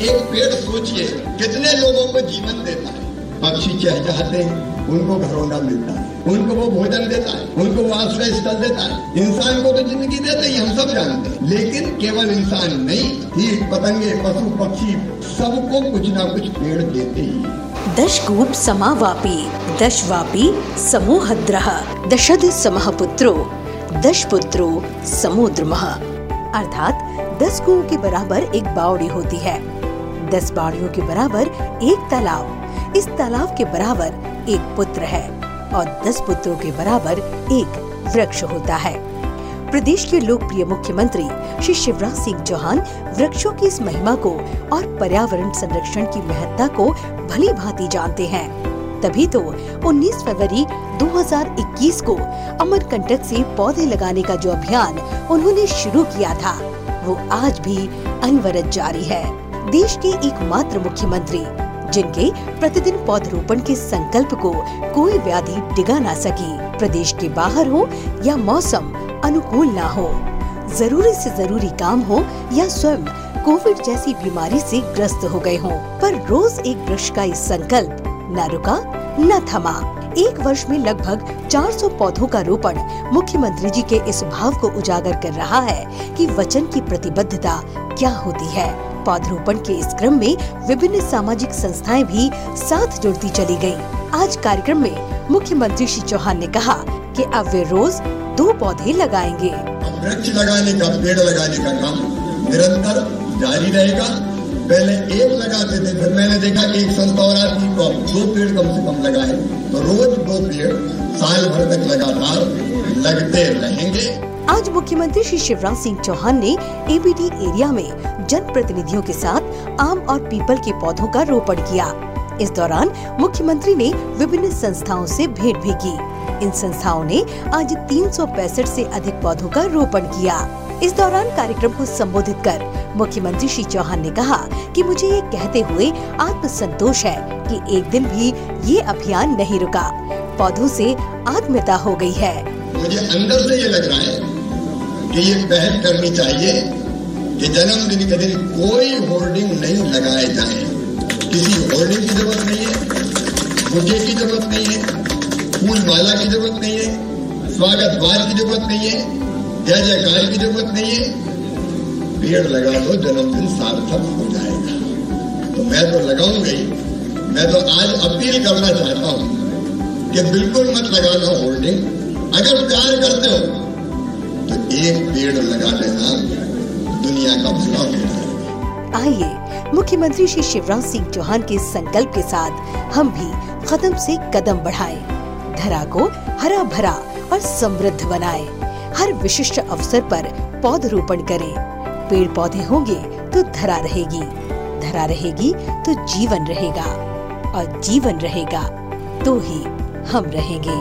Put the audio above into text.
एक पेड़ सोचिए, कितने लोगों को जीवन देता है? पक्षी चहचहाते हैं, उनको घरौंदा मिलता है, उनको वो भोजन देता है, उनको वो आश्रय स्थल देता है। इंसान को तो ज़िंदगी देते ही हम सब जानते हैं, लेकिन केवल इंसान नहीं, कीट, पतंगे, पशु, पक्षी, सबको कुछ ना कुछ पेड़ देते ही हैं। दशकूप समावापी, दशवापी समूहद्रः दशद समः पुत्रो दशपुत्रो समुद्रमः अर्थात दस कुओं के बराबर एक बावड़ी होती है। दस बाड़ियों के बराबर एक तालाब। इस तालाब के बराबर एक पुत्र है और दस पुत्रों के बराबर एक वृक्ष होता है। प्रदेश के लोकप्रिय मुख्यमंत्री श्री शिवराज सिंह चौहान वृक्षों की इस महिमा को और पर्यावरण संरक्षण की महत्ता को भली भांति जानते हैं। तभी तो 19 फरवरी 2021 को अमरकंटक से पौधे लगाने का जो अभियान उन्होंने शुरू किया था, वो आज भी अनवरत जारी है। देश के एकमात्र मुख्यमंत्री जिनके प्रतिदिन पौधरोपण के संकल्प को कोई व्याधि डिगा ना सके प्रदेश के बाहर हो या मौसम अनुकूल ना हो। ज़रूरी से ज़रूरी काम हो या स्वयं कोविड जैसी बीमारी से ग्रस्त हो गए हों, पर रोज एक वृक्ष का इस संकल्प न रुका न थमा। एक वर्ष में लगभग 400 पौधों का रोपण मुख्यमंत्री जी के इस भाव को उजागर कर रहा है कि वचन की प्रतिबद्धता क्या होती है। पौधरोपण के इस क्रम में विभिन्न सामाजिक संस्थाएँ भी साथ जुड़ती चली गई। आज कार्यक्रम में मुख्यमंत्री श्री चौहान ने कहा कि अब वे रोज दो पौधे लगाएँगे। वृक्ष लगाने का पेड़ लगाने का काम निरंतर जारी रहेगा। पहले एक लगाते थे फिर मैंने देखा कि एक संस्था और आदमी को दो पेड़ कम से कम लगाए। तो रोज दो पेड़ साल भर तक लगातार लगते रहेंगे। आज मुख्यमंत्री श्री शिवराज सिंह चौहान ने एबीडी एरिया में जन प्रतिनिधियों के साथ आम और पीपल के पौधों का रोपण किया। इस दौरान मुख्यमंत्री ने विभिन्न संस्थाओं से भेंट भी की। इन संस्थाओं ने आज तीन से अधिक पौधों का रोपण किया। इस दौरान कार्यक्रम को संबोधित कर मुख्यमंत्री श्री चौहान ने कहा कि मुझे ये कहते हुए आत्म संतोष है कि एक दिन भी ये अभियान नहीं रुका। पौधों से आत्मीयता हो गई है। मुझे अंदर से ये लग रहा है कि ये पहल करनी चाहिए। कि जन्मदिन के दिन कोई होर्डिंग नहीं लगाए जाए। किसी होर्डिंग की ज़रूरत नहीं है बुके की ज़रूरत नहीं है, फूल माला की ज़रूरत नहीं है, स्वागत द्वार की ज़रूरत नहीं है, जय जयकार की ज़रूरत नहीं है। पेड़ लगा दो, जन्मदिन सार्थक हो जाएगा। तो मैं तो लगाऊँगा मैं तो आज अपील करना चाहता हूँ कि बिल्कुल मत लगाना होर्डिंग अगर प्यार करते हो तो एक पेड़ लगा लेना दुनिया का भला हो आइए मुख्यमंत्री श्री शिवराज सिंह चौहान के संकल्प के साथ हम भी कदम से कदम बढ़ाएँ, धरा को हरा भरा और समृद्ध बनाएँ, हर विशिष्ट अवसर पर पौधरोपण करें। पेड़ पौधे होंगे तो धरा रहेगी। धरा रहेगी तो जीवन रहेगा। और जीवन रहेगा तो ही हम रहेंगे।